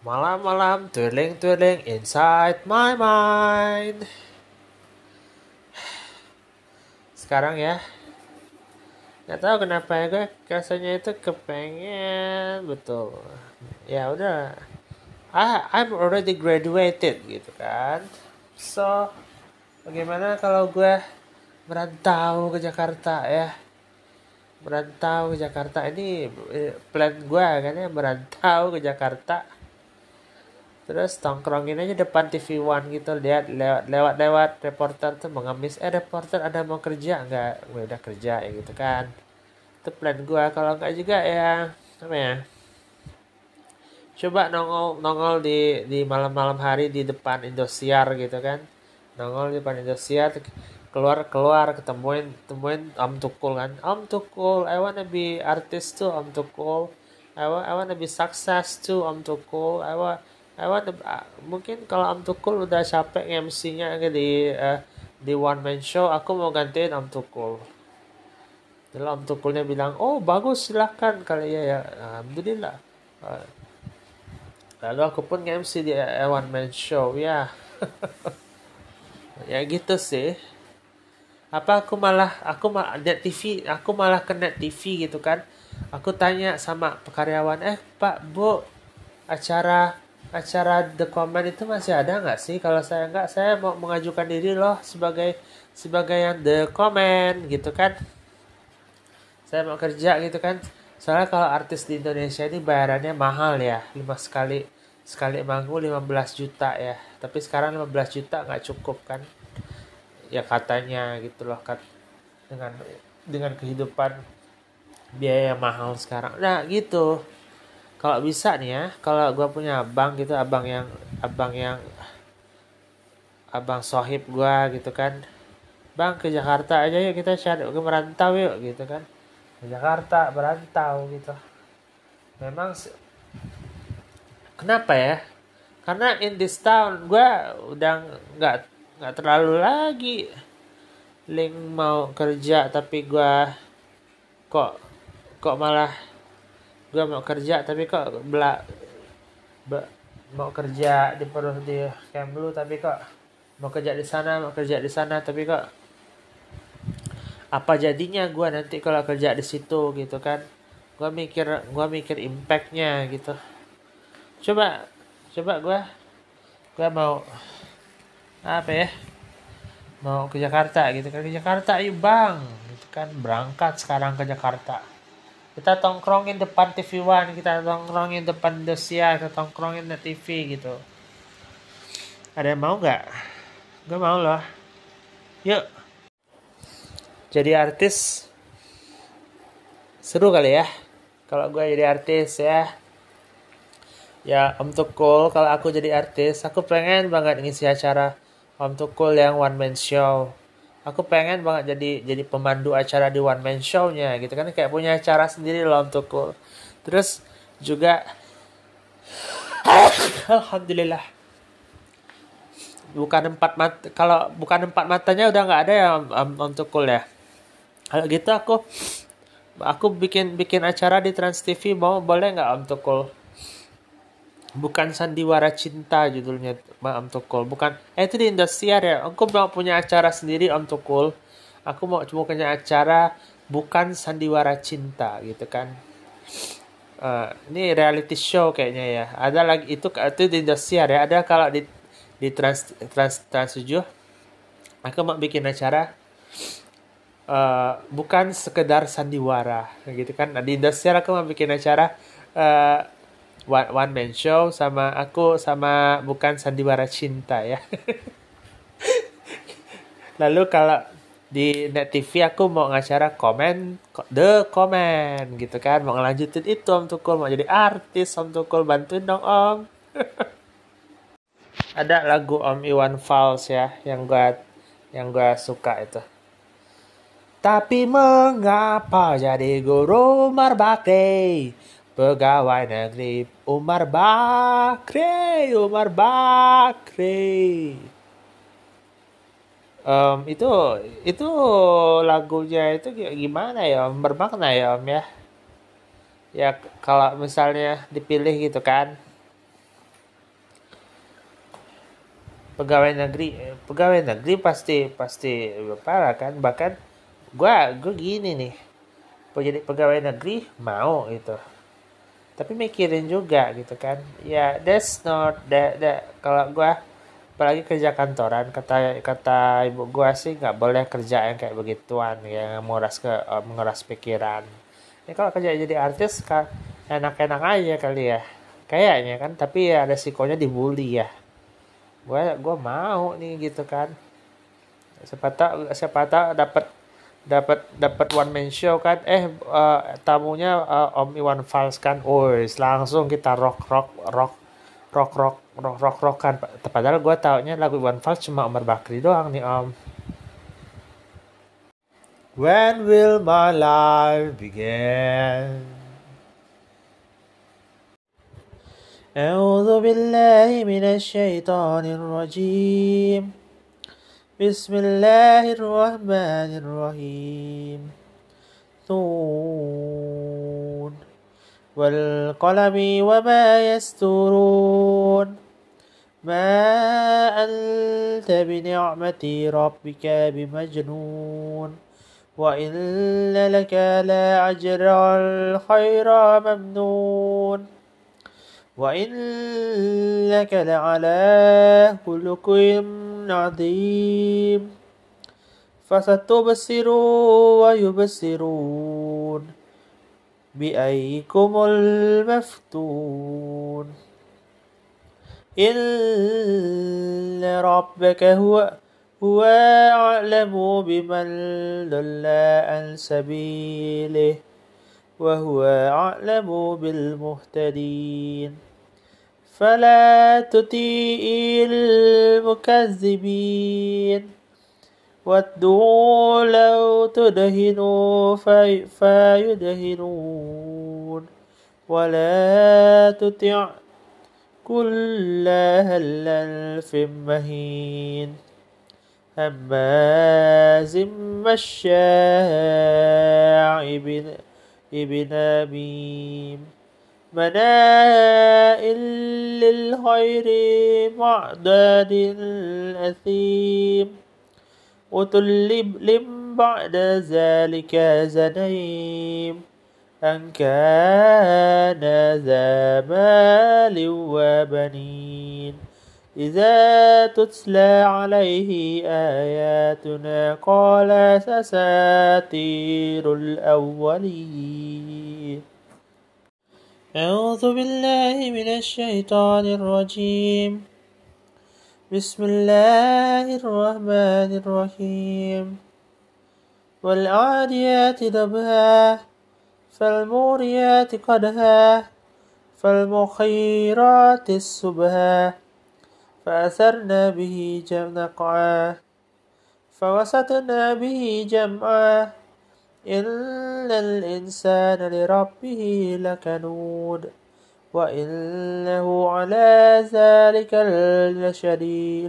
Malam-malam twirling-twirling inside my mind. Sekarang ya, nggak tahu kenapa ya gue rasanya itu kepengen betul. Ya udah, I I'm already graduated gitu kan. So bagaimana kalau gue merantau ke Jakarta ya? Merantau ke Jakarta ini eh, plan gue kan ya merantau ke Jakarta terus tongkrongin aja depan TV One gitu lihat lewat lewat lewat reporter tuh mengemis eh reporter ada mau kerja? Nggak gue udah kerja ya gitu kan. Itu plan gue kalau nggak juga ya apa ya coba nongol nongol di di malam-malam hari di depan Indosiar gitu kan. Nongol di depan Indosiar keluar keluar ketemuin temuin Om Tukul kan. Om Tukul I wanna be artist tuh Om Tukul. I, I wanna be success tuh Om Tukul. I want Ewan uh, mungkin kalau Am Tukul udah capek MC-nya di uh, di one man show, aku mau gantiin Am Tukul. Lalu Am Tukulnya bilang, oh bagus silahkan kali ya ya. Alhamdulillah. Uh, lalu aku pun MC di uh, one man show ya. ya gitu sih. Apa aku malah aku malah net TV, aku malah ke net TV gitu kan. Aku tanya sama karyawan, eh Pak Bu, acara acara The Comment itu masih ada nggak sih? Kalau saya nggak, saya mau mengajukan diri loh sebagai sebagai yang The Comment gitu kan. Saya mau kerja gitu kan. Soalnya kalau artis di Indonesia ini bayarannya mahal ya, lima sekali sekali manggung 15 juta ya. Tapi sekarang 15 juta nggak cukup kan? Ya katanya gitu loh kan dengan dengan kehidupan biaya mahal sekarang. Nah gitu kalau bisa nih ya kalau gue punya abang gitu abang yang abang yang abang sohib gue gitu kan. Bang ke Jakarta aja yuk kita cari ke merantau yuk gitu kan. Ke Jakarta merantau gitu. Memang kenapa ya? Karena in this town gue udah nggak nggak terlalu lagi link mau kerja tapi gue kok kok malah gue mau kerja tapi kok belak be, mau kerja di perut di Kemlu tapi kok mau kerja di sana mau kerja di sana tapi kok apa jadinya gue nanti kalau kerja di situ gitu kan? Gue mikir gue mikir impactnya gitu. Coba coba gue gue mau apa ya mau ke Jakarta gitu kan? Ke Jakarta yuk bang gitu kan? Berangkat sekarang ke Jakarta kita tongkrongin depan TV One kita tongkrongin depan Indosiar kita tongkrongin di TV gitu. Ada yang mau nggak? Gue mau loh. Yuk. Jadi artis. Seru kali ya. Kalau gue jadi artis ya. Ya Om Tukul kalau aku jadi artis aku pengen banget ngisi acara Om Tukul yang one man show aku pengen banget jadi jadi pemandu acara di one man show-nya gitu kan. Kayak punya acara sendiri loh untuk terus juga alhamdulillah. Bukan empat mata kalau bukan empat matanya udah nggak ada ya untuk kul ya. Kalau gitu aku aku bikin bikin acara di Trans TV mau boleh nggak untuk kul bukan sandiwara cinta judulnya Om Tukul. Bukan. Eh itu di Indosiar ya. Aku mau punya acara sendiri Om Tukul. Aku mau cuma punya acara bukan sandiwara cinta gitu kan. Uh, ini reality show kayaknya ya. Ada lagi itu itu di Indosiar ya. Ada kalau di di trans trans trans 7 aku mau bikin acara uh, bukan sekedar sandiwara gitu kan. Nah, di Indosiar aku mau bikin acara uh, one, one man show sama aku sama bukan sandiwara cinta ya. Lalu kalau di net TV aku mau ngacara komen the comment gitu kan. Mau ngelanjutin itu Om Tukul. Mau jadi artis Om Tukul. Bantuin dong Om. Ada lagu Om Iwan Fals ya yang gua yang gua suka itu. Tapi mengapa jadi guru marbakti pegawai negeri Umar Bakri Umar Bakri. Um, itu itu lagunya itu gimana ya bermakna ya om ya? Ya kalau misalnya dipilih gitu kan. Pegawai negeri pegawai negeri pasti pasti parah kan? Bahkan gue gue gini nih. Jadi pegawai negeri mau gitu tapi mikirin juga gitu kan. Ya that's not that, that. Kalau gue apalagi kerja kantoran kata kata ibu gua sih nggak boleh kerja yang kayak begituan yang menguras ke uh, menguras pikiran. Ini kalau kerja jadi artis kan enak-enak aja kali ya. Kayaknya kan tapi ya ada sikonya dibully ya. Gua gua mau nih gitu kan. Siapa tahu siapa tahu dapat dapat dapat one man show kan eh uh, tamunya uh, Om Iwan Fals kan oh langsung kita rock rock rock rock rock rock rock rock kan padahal gue taunya lagu Iwan Fals cuma Omar Bakri doang nih om When will my life begin? أعوذ بالله من الشيطان الرجيم بسم الله الرحمن الرحيم ثون والقلم وما يسترون ما أنت بنعمة ربك بمجنون وإن لك لأجر الخير ممنون وإنك لعلى خلق عظيم. فستبصر ويبصرون بأيكم المفتون. إن ربك هو هو أعلم بمن ضل عن سبيله وهو أعلم بالمهتدين. فلا تطيع المكذبين. ودوا لو تدهنوا في فيدهنون. ولا تطع كل هلف مهين. هماز ابن منائل للخير معداد أثيم. وتلب بعد ذلك زنيم. أن كان ذا مال وبنين. إذا تتلى عليه آياتنا قال سساتير الأولين. أعوذ بالله من الشيطان الرجيم. بسم الله الرحمن الرحيم. والعاديات ضبها فالموريات قدها فالمخيرات السبها فأثرنا به نقعا فوسطنا به جمعا إن الإنسان لربه لكنود وإنه على ذلك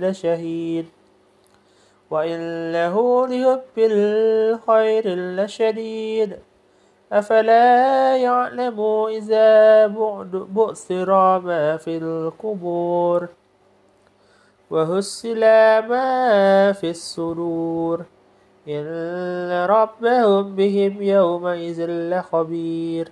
لشهيد وإنه لحب الخير لشديد أفلا يعلم إذا بؤثر ما في القبور وهسل ما في الصدور إن ربهم بهم يومئذ لخبير